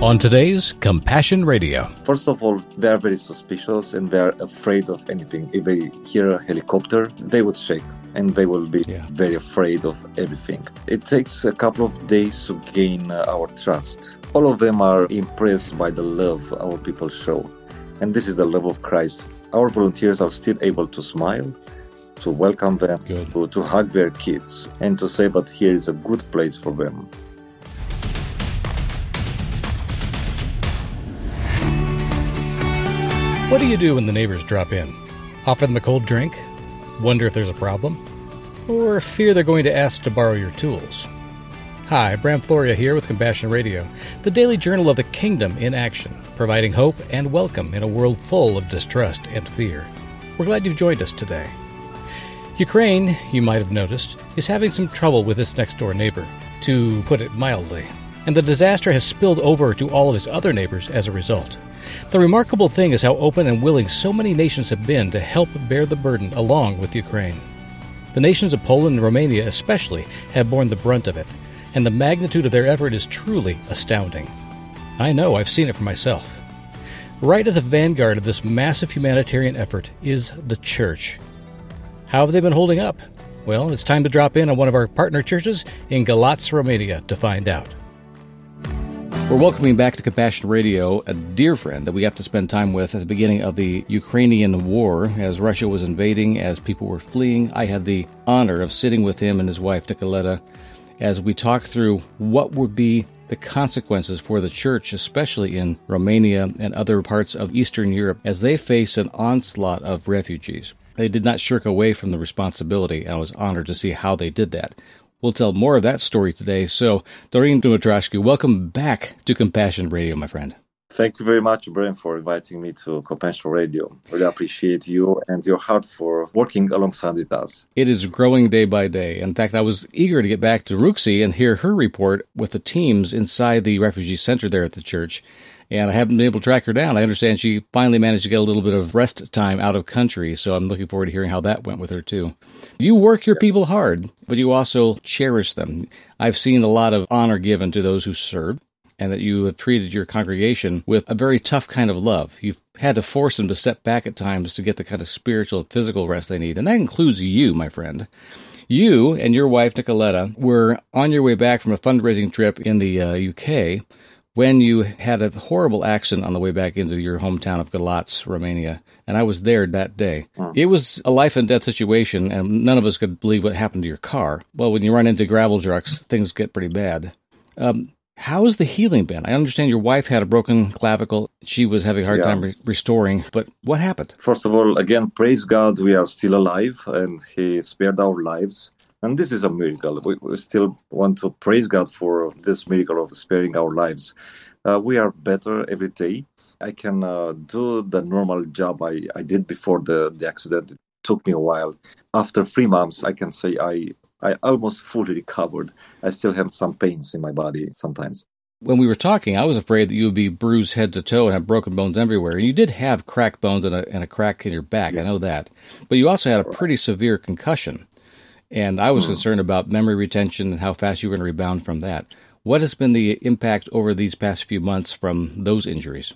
On today's Compassion Radio. First of all, they are very suspicious and they are afraid of anything. If they hear a helicopter, they would shake and they will be yeah. very afraid of everything. It takes a couple of days to gain uh, our trust. All of them are impressed by the love our people show. And this is the love of Christ. Our volunteers are still able to smile, to welcome them, to, to hug their kids, and to say that here is a good place for them. What do you do when the neighbors drop in? Offer them a cold drink? Wonder if there's a problem? Or fear they're going to ask to borrow your tools? Hi, Brian Flora here with Compassion Radio, the daily journal of the kingdom in action, providing hope and welcome in a world full of distrust and fear. We're glad you've joined us today. Ukraine, you might have noticed, is having some trouble with its next door neighbor, to put it mildly, and the disaster has spilled over to all of its other neighbors as a result. The remarkable thing is how open and willing so many nations have been to help bear the burden along with Ukraine. The nations of Poland and Romania, especially, have borne the brunt of it, and the magnitude of their effort is truly astounding. I know, I've seen it for myself. Right at the vanguard of this massive humanitarian effort is the church. How have they been holding up? Well, it's time to drop in on one of our partner churches in Galați, Romania to find out. We're welcoming back to Compassion Radio a dear friend that we got to spend time with at the beginning of the Ukrainian war as Russia was invading, as people were fleeing. I had the honor of sitting with him and his wife, Nicoletta, as we talked through what would be the consequences for the church, especially in Romania and other parts of Eastern Europe, as they face an onslaught of refugees. They did not shirk away from the responsibility. And I was honored to see how they did that. We'll tell more of that story today. So, Dorin Dumitrascu, welcome back to Compassion Radio, my friend. Thank you very much, Brian, for inviting me to Compassion Radio. Really appreciate you and your heart for working alongside with us. It is growing day by day. In fact, I was eager to get back to Ruxi and hear her report with the teams inside the refugee center there at the church. And I haven't been able to track her down. I understand she finally managed to get a little bit of rest time out of country, so I'm looking forward to hearing how that went with her too. You work your people hard, but you also cherish them. I've seen a lot of honor given to those who serve and that you have treated your congregation with a very tough kind of love. You've had to force them to step back at times to get the kind of spiritual and physical rest they need. And that includes you, my friend. You and your wife, Nicoletta, were on your way back from a fundraising trip in the uh, UK when you had a horrible accident on the way back into your hometown of Galați, Romania. And I was there that day. Hmm. It was a life and death situation, and none of us could believe what happened to your car. Well, when you run into gravel trucks, things get pretty bad. Um, how has the healing been? I understand your wife had a broken clavicle. She was having a hard yeah. time re- restoring, but what happened? First of all, again, praise God, we are still alive and He spared our lives. And this is a miracle. We, we still want to praise God for this miracle of sparing our lives. Uh, we are better every day. I can uh, do the normal job I, I did before the, the accident. It took me a while. After three months, I can say I I almost fully recovered. I still have some pains in my body sometimes. When we were talking, I was afraid that you would be bruised head to toe and have broken bones everywhere. And you did have cracked bones and a, and a crack in your back. Yeah. I know that. But you also had a pretty severe concussion. And I was hmm. concerned about memory retention and how fast you were going to rebound from that. What has been the impact over these past few months from those injuries?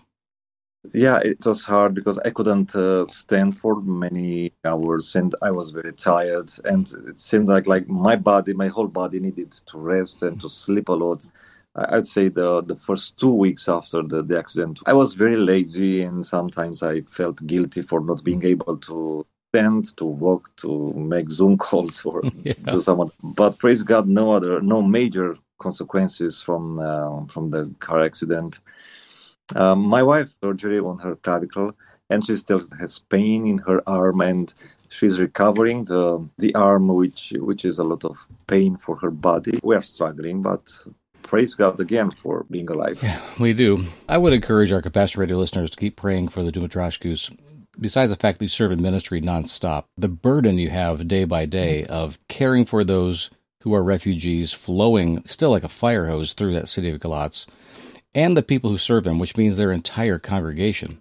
Yeah, it was hard because I couldn't uh, stand for many hours, and I was very tired. And it seemed like like my body, my whole body needed to rest and to sleep a lot. I'd say the the first two weeks after the, the accident, I was very lazy, and sometimes I felt guilty for not being able to stand, to walk, to make Zoom calls or yeah. do someone. But praise God, no other, no major consequences from uh, from the car accident. Um, my wife surgery on her clavicle, and she still has pain in her arm, and she's recovering the the arm, which which is a lot of pain for her body. We are struggling, but praise God again for being alive. Yeah, we do. I would encourage our Compassion Radio listeners to keep praying for the Dumitrascus. Besides the fact that you serve in ministry nonstop, the burden you have day by day of caring for those who are refugees flowing still like a fire hose through that city of Galatz and the people who serve them, which means their entire congregation.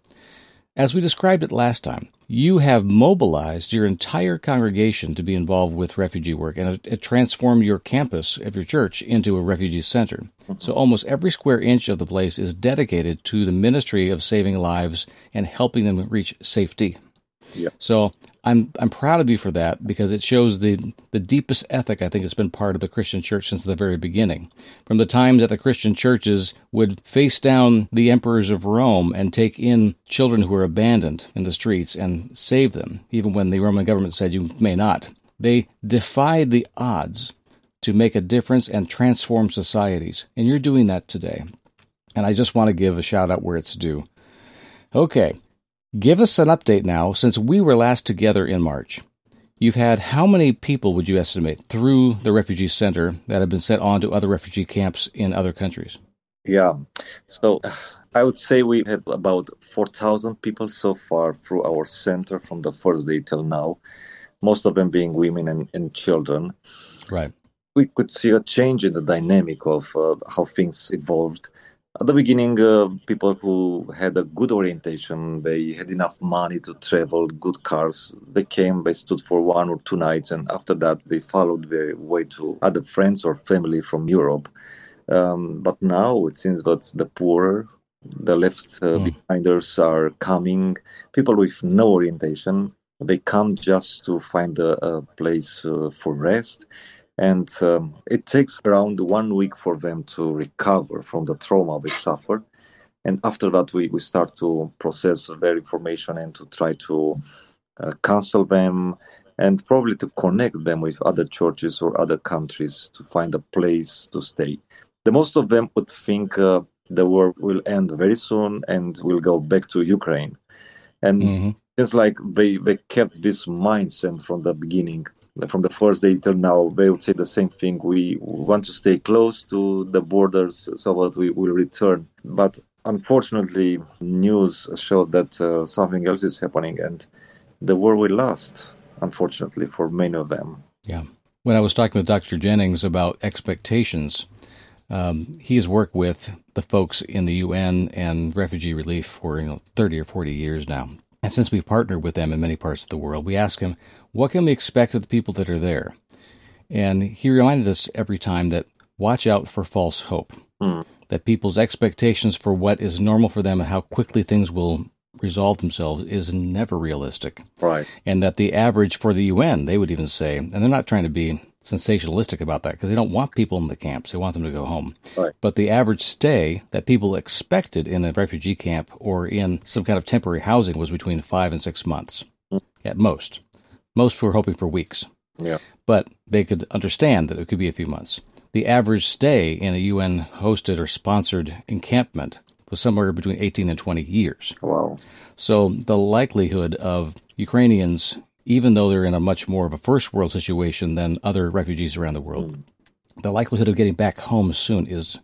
As we described it last time, you have mobilized your entire congregation to be involved with refugee work and uh, uh, it, it transformed your campus of your church into a refugee center. So almost every square inch of the place is dedicated to the ministry of saving lives and helping them reach safety. Yep. So I'm I'm proud of you for that because it shows the the deepest ethic I think has been part of the Christian church since the very beginning. From the time that the Christian churches would face down the emperors of Rome and take in children who were abandoned in the streets and save them, even when the Roman government said you may not. They defied the odds to make a difference and transform societies. And you're doing that today. And I just want to give a shout out where it's due. Okay, Give us an update now since we were last together in March. You've had how many people would you estimate through the refugee center that have been sent on to other refugee camps in other countries? Yeah. So I would say we had about 4,000 people so far through our center from the first day till now, most of them being women and, and children. Right. We could see a change in the dynamic of uh, how things evolved at the beginning, uh, people who had a good orientation, they had enough money to travel, good cars. They came, they stood for one or two nights, and after that, they followed their way to other friends or family from Europe. Um, but now it seems that the poor, the left uh, mm. behinders are coming, people with no orientation. They come just to find a, a place uh, for rest and um, it takes around one week for them to recover from the trauma they suffer and after that we, we start to process their information and to try to uh, counsel them and probably to connect them with other churches or other countries to find a place to stay. The most of them would think uh, the war will end very soon and will go back to ukraine. And mm-hmm. it's like they, they kept this mindset from the beginning from the first day till now, they would say the same thing. We want to stay close to the borders so that we will return. But unfortunately, news showed that uh, something else is happening and the war will last, unfortunately, for many of them. Yeah. When I was talking with Dr. Jennings about expectations, um, he has worked with the folks in the UN and refugee relief for you know, 30 or 40 years now. And since we've partnered with them in many parts of the world, we ask him, what can we expect of the people that are there? And he reminded us every time that watch out for false hope. Mm. That people's expectations for what is normal for them and how quickly things will resolve themselves is never realistic. Right. And that the average for the UN, they would even say, and they're not trying to be sensationalistic about that because they don't want people in the camps. They want them to go home. Right. But the average stay that people expected in a refugee camp or in some kind of temporary housing was between five and six months mm. at most. Most were hoping for weeks. Yeah. But they could understand that it could be a few months. The average stay in a UN hosted or sponsored encampment was somewhere between 18 and 20 years. Wow. So the likelihood of Ukrainians even though they're in a much more of a first world situation than other refugees around the world. Mm. The likelihood of getting back home soon is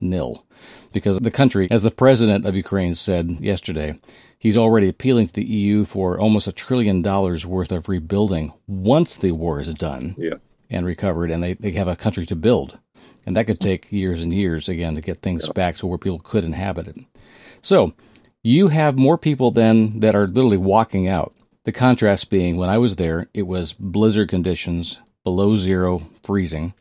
nil. Because the country, as the president of Ukraine said yesterday, he's already appealing to the EU for almost a trillion dollars worth of rebuilding once the war is done yeah. and recovered, and they, they have a country to build. And that could take years and years, again, to get things yeah. back to where people could inhabit it. So, you have more people then that are literally walking out. The contrast being when I was there, it was blizzard conditions, below zero, freezing,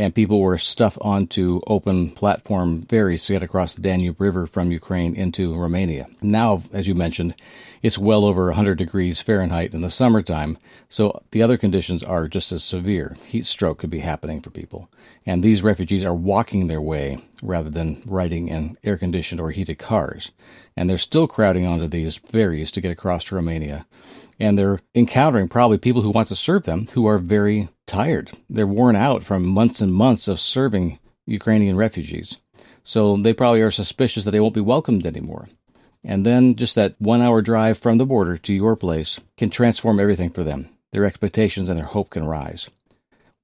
and people were stuffed onto open platform ferries to get across the Danube River from Ukraine into Romania. Now, as you mentioned, it's well over 100 degrees Fahrenheit in the summertime, so the other conditions are just as severe. Heat stroke could be happening for people. And these refugees are walking their way rather than riding in air conditioned or heated cars. And they're still crowding onto these ferries to get across to Romania and they're encountering probably people who want to serve them who are very tired. They're worn out from months and months of serving Ukrainian refugees. So they probably are suspicious that they won't be welcomed anymore. And then just that one hour drive from the border to your place can transform everything for them. Their expectations and their hope can rise.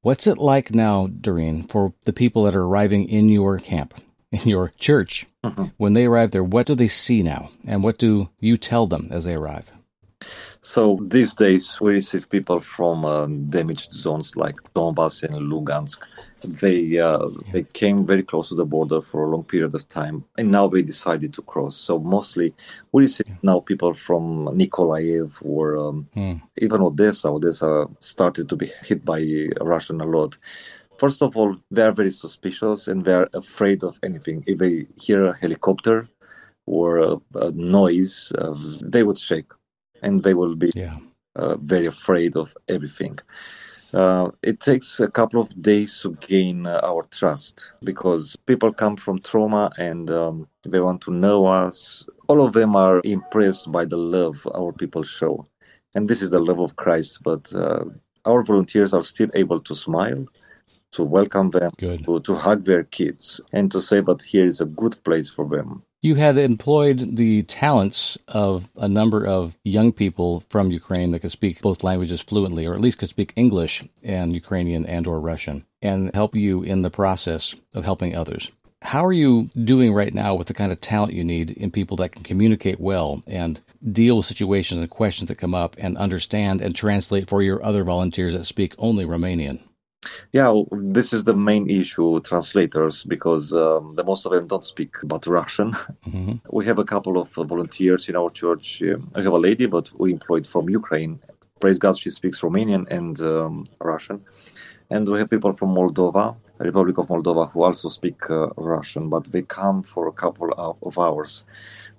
What's it like now, Dorin, for the people that are arriving in your camp, in your church? Mm-hmm. When they arrive there, what do they see now? And what do you tell them as they arrive? So these days we receive people from uh, damaged zones like Donbass and Lugansk. they uh, yeah. they came very close to the border for a long period of time, and now they decided to cross. So mostly, we see yeah. now people from Nikolaev or um, hmm. even Odessa. Odessa started to be hit by Russian a lot. First of all, they are very suspicious and they are afraid of anything. If they hear a helicopter or a, a noise, uh, they would shake, and they will be yeah. uh, very afraid of everything uh, it takes a couple of days to gain uh, our trust because people come from trauma and um, they want to know us. All of them are impressed by the love our people show. And this is the love of Christ. But uh, our volunteers are still able to smile, to welcome them, to, to hug their kids, and to say that here is a good place for them. You had employed the talents of a number of young people from Ukraine that could speak both languages fluently, or at least could speak English and Ukrainian and or Russian, and help you in the process of helping others. How are you doing right now with the kind of talent you need in people that can communicate well and deal with situations and questions that come up and understand and translate for your other volunteers that speak only Romanian? Yeah, this is the main issue, translators, because um, the most of them don't speak but Russian. Mm-hmm. We have a couple of volunteers in our church. I have a lady, but we employed from Ukraine. Praise God, she speaks Romanian and um, Russian. And we have people from Moldova, Republic of Moldova, who also speak uh, Russian, but they come for a couple of hours.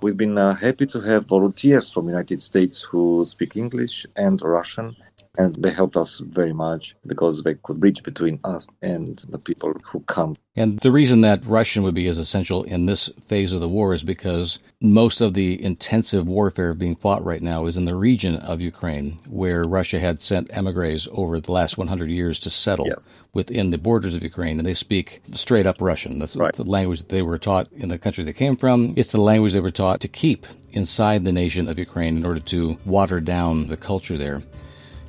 We've been uh, happy to have volunteers from United States who speak English and Russian and they helped us very much because they could bridge between us and the people who come. And the reason that Russian would be as essential in this phase of the war is because most of the intensive warfare being fought right now is in the region of Ukraine, where Russia had sent emigres over the last 100 years to settle yes. within the borders of Ukraine, and they speak straight up Russian. That's right. the language they were taught in the country they came from. It's the language they were taught to keep inside the nation of Ukraine in order to water down the culture there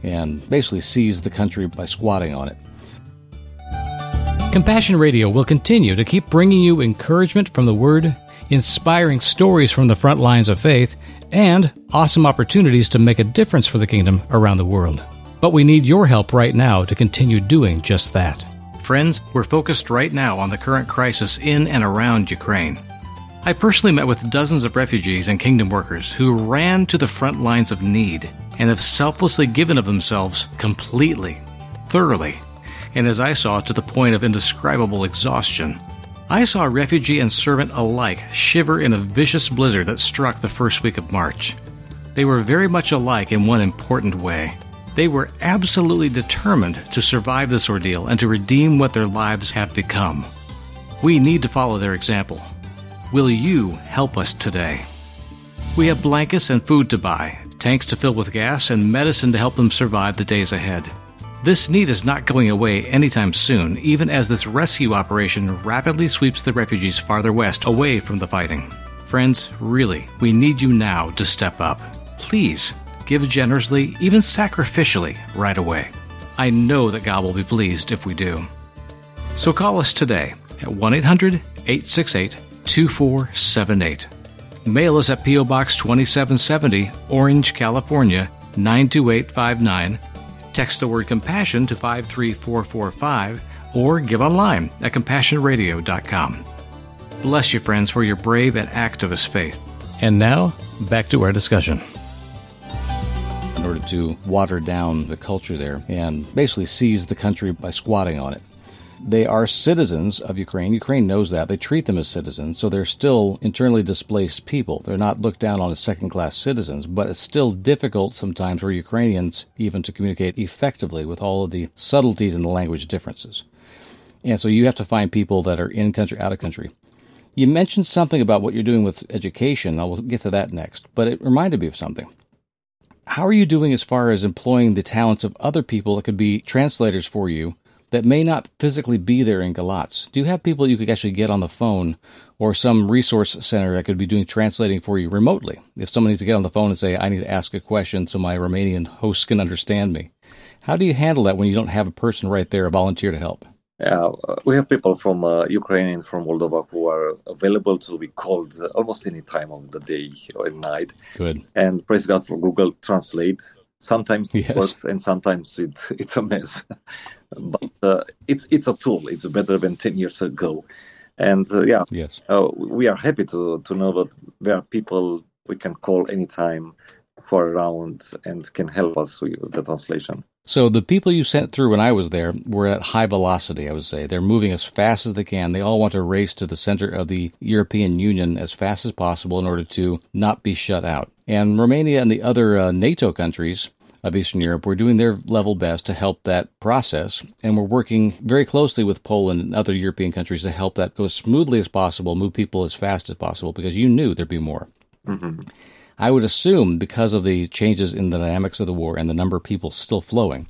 and basically seized the country by squatting on it. Compassion Radio will continue to keep bringing you encouragement from the Word, inspiring stories from the front lines of faith, and awesome opportunities to make a difference for the kingdom around the world. But we need your help right now to continue doing just that. Friends, we're focused right now on the current crisis in and around Ukraine. I personally met with dozens of refugees and kingdom workers who ran to the front lines of need and have selflessly given of themselves completely, thoroughly, and as I saw, to the point of indescribable exhaustion. I saw refugee and servant alike shiver in a vicious blizzard that struck the first week of March. They were very much alike in one important way. They were absolutely determined to survive this ordeal and to redeem what their lives have become. We need to follow their example. Will you help us today? We have blankets and food to buy, tanks to fill with gas, and medicine to help them survive the days ahead. This need is not going away anytime soon, even as this rescue operation rapidly sweeps the refugees farther west away from the fighting. Friends, really, we need you now to step up. Please, give generously, even sacrificially, right away. I know that God will be pleased if we do. So call us today at 1 800 868 2478 Mail us at P.O. Box 2770, Orange, California 92859. Text the word compassion to 53445 or give online at compassionradio.com. Bless you, friends, for your brave and activist faith. And now, back to our discussion. In order to water down the culture there and basically seize the country by squatting on it. They are citizens of Ukraine. Ukraine knows that. They treat them as citizens, so they're still internally displaced people. They're not looked down on as second class citizens, but it's still difficult sometimes for Ukrainians even to communicate effectively with all of the subtleties and the language differences. And so you have to find people that are in country, out of country. You mentioned something about what you're doing with education. I will get to that next, but it reminded me of something. How are you doing as far as employing the talents of other people that could be translators for you that may not physically be there in Galatz? Do you have people you could actually get on the phone or some resource center that could be doing translating for you remotely? If someone needs to get on the phone and say, I need to ask a question so my Romanian host can understand me. How do you handle that when you don't have a person right there, a volunteer to help? Yeah, we have people from uh, Ukraine and from Moldova who are available to be called almost any time of the day or night. Good. And praise God for Google Translate. Sometimes yes. it works and sometimes it, it's a mess. but uh, it's it's a tool. It's better than ten years ago, and uh, yeah, yes, uh, we are happy to to know that there are people we can call anytime for around and can help us with the translation. So the people you sent through when I was there were at high velocity, I would say. They're moving as fast as they can. They all want to race to the center of the European Union as fast as possible in order to not be shut out. And Romania and the other uh, NATO countries of Eastern Europe were doing their level best to help that process. And we're working very closely with Poland and other European countries to help that go as smoothly as possible, move people as fast as possible, because you knew there'd be more. Mm-hmm. I would assume, because of the changes in the dynamics of the war and the number of people still flowing,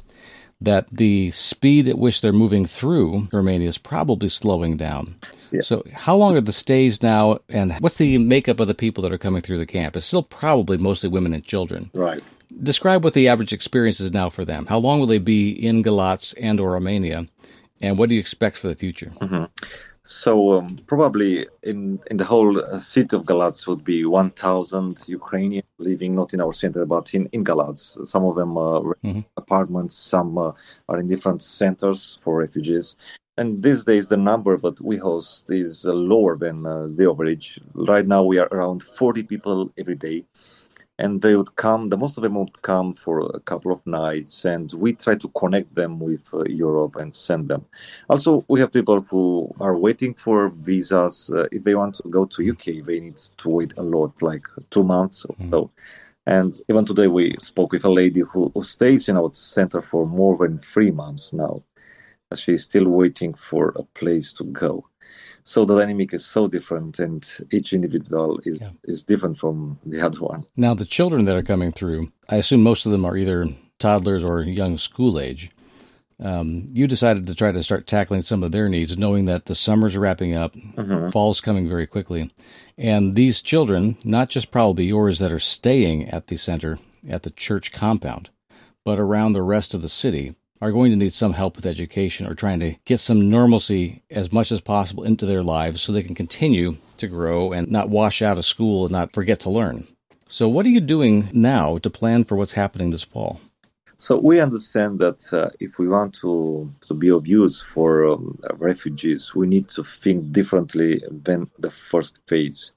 that the speed at which they're moving through Romania is probably slowing down. Yeah. So, how long are the stays now, and what's the makeup of the people that are coming through the camp? It's still probably mostly women and children. Right. Describe what the average experience is now for them. How long will they be in Galatz and or Romania, and what do you expect for the future? Mm-hmm. So um, probably in in the whole uh, city of Galatz would be 1,000 Ukrainians living not in our center but in in Galatz. Some of them are mm-hmm. apartments, some uh, are in different centers for refugees. And these days the number that we host is uh, lower than uh, the average. Right now we are around 40 people every day and they would come the most of them would come for a couple of nights and we try to connect them with uh, europe and send them. Also we have people who are waiting for visas uh, if they want to go to uk they need to wait a lot like two months or mm-hmm. so and even today we spoke with a lady who, who stays in our center for more than three months now. She's still waiting for a place to go so the dynamic is so different and each individual is yeah. is different from the other one now the children that are coming through i assume most of them are either toddlers or young school age um, you decided to try to start tackling some of their needs knowing that the summer's wrapping up mm-hmm. fall's coming very quickly and these children not just probably yours that are staying at the center at the church compound but around the rest of the city are going to need some help with education or trying to get some normalcy as much as possible into their lives so they can continue to grow and not wash out of school and not forget to learn. So, what are you doing now to plan for what's happening this fall? So we understand that uh, if we want to, to be of use for um, refugees, we need to think differently than the first phase.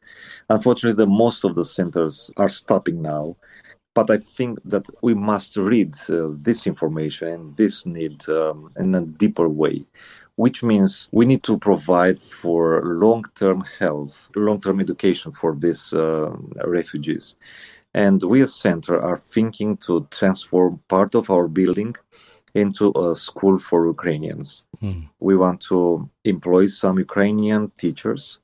Unfortunately, the most of the centers are stopping now, but I think that we must read uh, this information and this need um, in a deeper way, which means we need to provide for long-term health, long-term education for these uh, refugees. And we as Center are thinking to transform part of our building into a school for Ukrainians. Hmm. We want to employ some Ukrainian teachers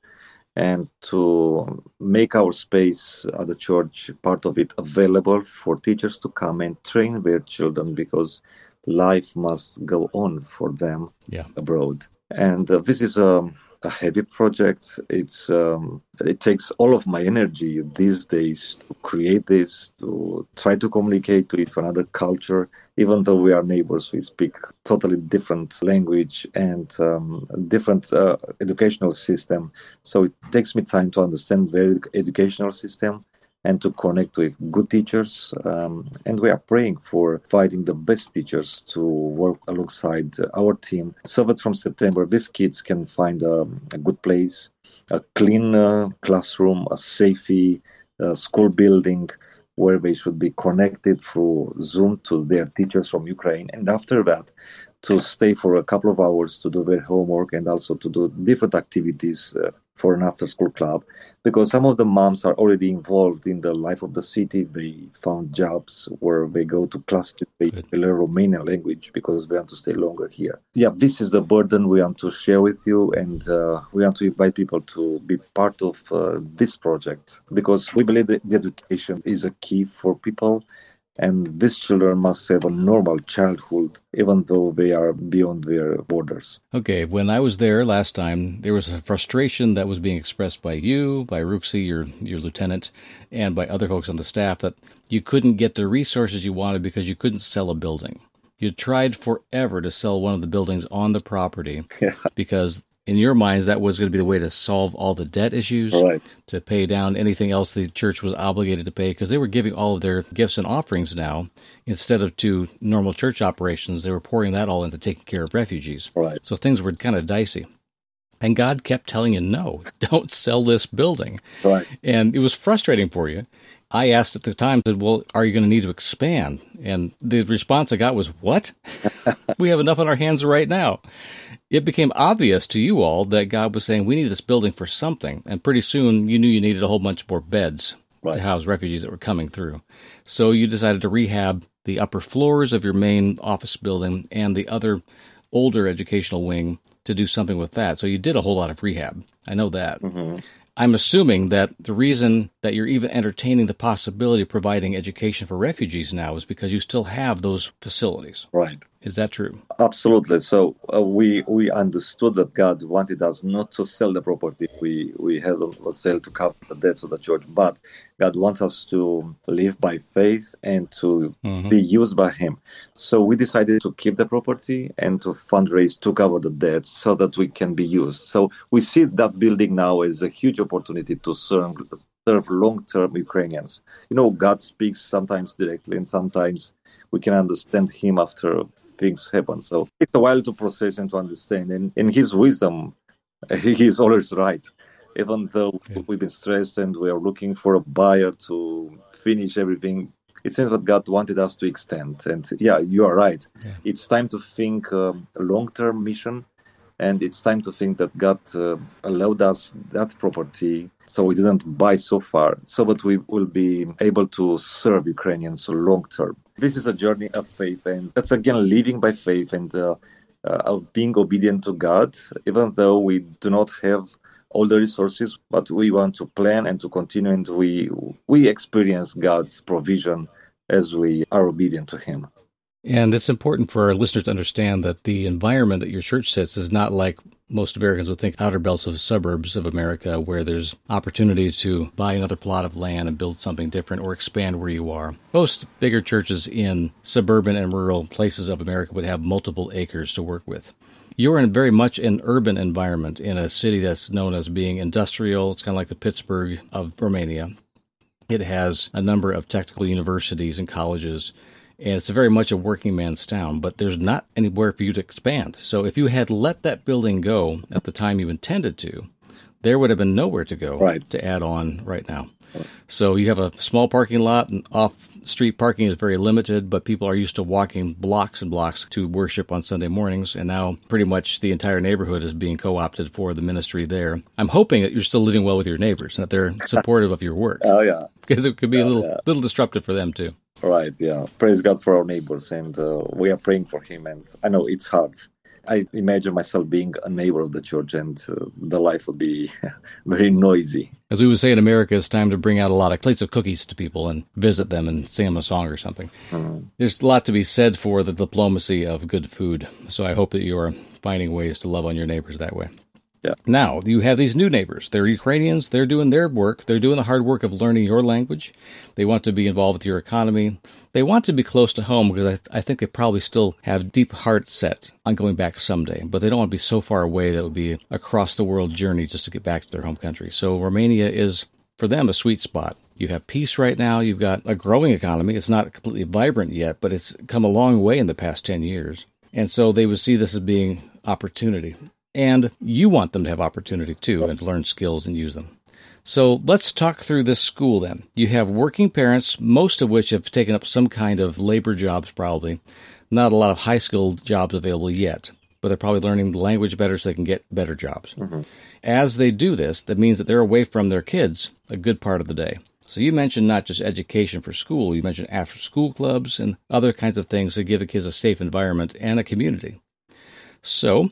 and to make our space at the church, part of it, available for teachers to come and train their children because life must go on for them yeah. abroad. And uh, this is a, a, heavy project. It's um, it takes all of my energy these days to create this, to try to communicate to it another culture, even though we are neighbors, we speak totally different language and um, different uh, educational system. So it takes me time to understand their educational system and to connect with good teachers. Um, and we are praying for finding the best teachers to work alongside our team so that from September these kids can find a, a good place, a clean uh, classroom, a safe uh, school building where they should be connected through Zoom to their teachers from Ukraine. And after that, to stay for a couple of hours to do their homework and also to do different activities uh, for an after school club because some of the moms are already involved in the life of the city. They found jobs where they go to class, they learn romanian language because they want to stay longer here. Yeah this is the burden we want to share with you and uh, we want to invite people to be part of uh, this project because we believe that the education is a key for people and these children must have a normal childhood even though they are beyond their borders. Okay, when I was there last time, there was a frustration that was being expressed by you, by Ruxi, your your lieutenant, and by other folks on the staff that you couldn't get the resources you wanted because you couldn't sell a building. You tried forever to sell one of the buildings on the property yeah. because in your minds that was going to be the way to solve all the debt issues, right. to pay down anything else the church was obligated to pay, because they were giving all of their gifts and offerings now instead of to normal church operations. They were pouring that all into taking care of refugees. Right. So things were kind of dicey. And God kept telling you, no, don't sell this building. Right. And it was frustrating for you. I asked at the time, said, well, are you going to need to expand? And the response I got was, what? we have enough on our hands right now. It became obvious to you all that God was saying, we need this building for something. And pretty soon you knew you needed a whole bunch more beds Right. to house refugees that were coming through. So you decided to rehab the upper floors of your main office building and the other older educational wing to do something with that. So you did a whole lot of rehab. I know that. hmm I'm assuming that the reason that you're even entertaining the possibility of providing education for refugees now is because you still have those facilities. Right. Is that true? Absolutely. So uh, we we understood that God wanted us not to sell the property we we had on sale to cover the debts of the church, but God wants us to live by faith and to Mhm. be used by Him. So we decided to keep the property and to fundraise to cover the debts so that we can be used. So we see that building now as a huge opportunity to serve serve long-term Ukrainians. You know, God speaks sometimes directly and sometimes we can understand Him after things happen. So it's a while to process and to understand. And in His wisdom, He is always right. Even though Yeah. we've been stressed and we are looking for a buyer to finish everything, it seems that God wanted us to extend. And yeah, you are right. Yeah. It's time to think um, long-term mission, and it's time to think that God uh, allowed us that property so we didn't buy so far, so that we will be able to serve Ukrainians long term. This is a journey of faith, and that's again living by faith and uh, uh, of being obedient to God, even though we do not have all the resources, but we want to plan and to continue, and we we experience God's provision as we are obedient to Him. And it's important for our listeners to understand that the environment that your church sits is not like most Americans would think outer belts of suburbs of America where there's opportunity to buy another plot of land and build something different or expand where you are. Most bigger churches in suburban and rural places of America would have multiple acres to work with. You're in very much an urban environment in a city that's known as being industrial. It's kind of like the Pittsburgh of Romania. It has a number of technical universities and colleges and it's very much a working man's town, but there's not anywhere for you to expand. So if you had let that building go at the time you intended to, there would have been nowhere to go Right. to add on right now. So you have a small parking lot, and off street parking is very limited, but people are used to walking blocks and blocks to worship on Sunday mornings, and now pretty much the entire neighborhood is being co opted for the ministry there. I'm hoping that you're still living well with your neighbors, and that they're supportive of your work, Oh yeah, because it could be a oh, little, yeah. little disruptive for them too. Right, yeah. Praise God for our neighbors, and uh, we are praying for him. And I know it's hard. I imagine myself being a neighbor of the church, and uh, the life would be very noisy. As we would say in America, it's time to bring out a lot of plates of cookies to people and visit them and sing them a song or something. Mm. There's a lot to be said for the diplomacy of good food. So I hope that you are finding ways to love on your neighbors that way. Yeah. Now, you have these new neighbors. They're Ukrainians. They're doing their work. They're doing the hard work of learning your language. They want to be involved with your economy. They want to be close to home because I, I think they probably still have deep heart set on going back someday, but they don't want to be so far away that it would be across the world journey just to get back to their home country. So Romania is for them a sweet spot. You have peace right now. You've got a growing economy. It's not completely vibrant yet, but it's come a long way in the past 10 years. And so they would see this as being opportunity. And you want them to have opportunity too and to learn skills and use them. So let's talk through this school then. You have working parents, most of which have taken up some kind of labor jobs, probably. Not a lot of high skilled jobs available yet, but they're probably learning the language better so they can get better jobs. Mm-hmm. As they do this, that means that they're away from their kids a good part of the day. So you mentioned not just education for school, you mentioned after school clubs and other kinds of things to give the kids a safe environment and a community. So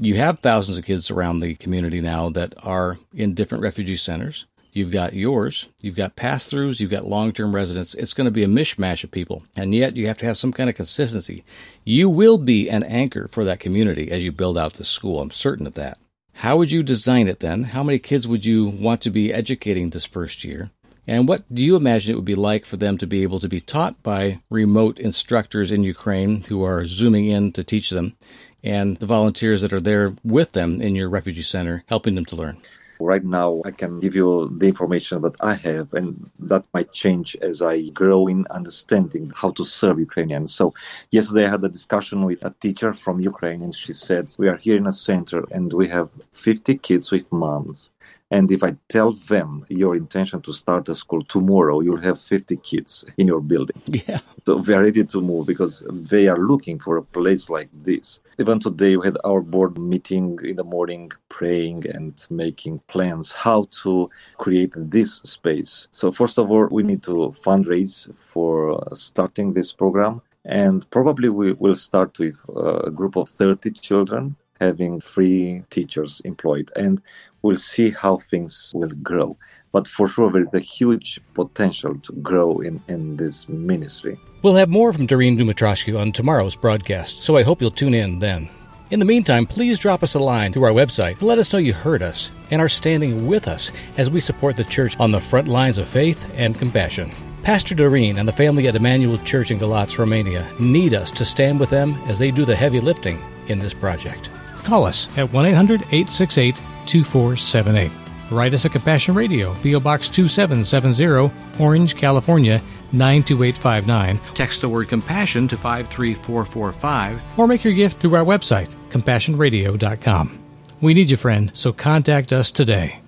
you have thousands of kids around the community now that are in different refugee centers. You've got yours, you've got pass throughs, you've got long term residents. It's going to be a mishmash of people. And yet you have to have some kind of consistency. You will be an anchor for that community as you build out this school. I'm certain of that. How would you design it then? How many kids would you want to be educating this first year? And what do you imagine it would be like for them to be able to be taught by remote instructors in Ukraine who are zooming in to teach them? And the volunteers that are there with them in your refugee center, helping them to learn? Right now, I can give you the information that I have, and that might change as I grow in understanding how to serve Ukrainians. So, yesterday I had a discussion with a teacher from Ukraine, and she said, We are here in a center and we have 50 kids with moms. And if I tell them your intention to start a school tomorrow, you'll have 50 kids in your building. Yeah. So we are ready to move because they are looking for a place like this. Even today, we had our board meeting in the morning, praying and making plans how to create this space. So, first of all, we need to fundraise for uh, starting this program. And probably we will start with uh, a group of 30 children having free teachers employed. And we'll see how things will grow. But for sure, there is a huge potential to grow in, in this ministry. We'll have more from Dorin Dumitrascu on tomorrow's broadcast, so I hope you'll tune in then. In the meantime, please drop us a line through our website let us know you heard us and are standing with us as we support the church on the front lines of faith and compassion. Pastor Dorin and the family at Emmanuel Church in Galatz, Romania need us to stand with them as they do the heavy lifting in this project. Call us at 1 800 868 2478. Write us at Compassion Radio, P.O. Box 2770, Orange, California 92859. Text the word compassion to 53445 or make your gift through our website, compassionradio.com. We need you, friend, so contact us today.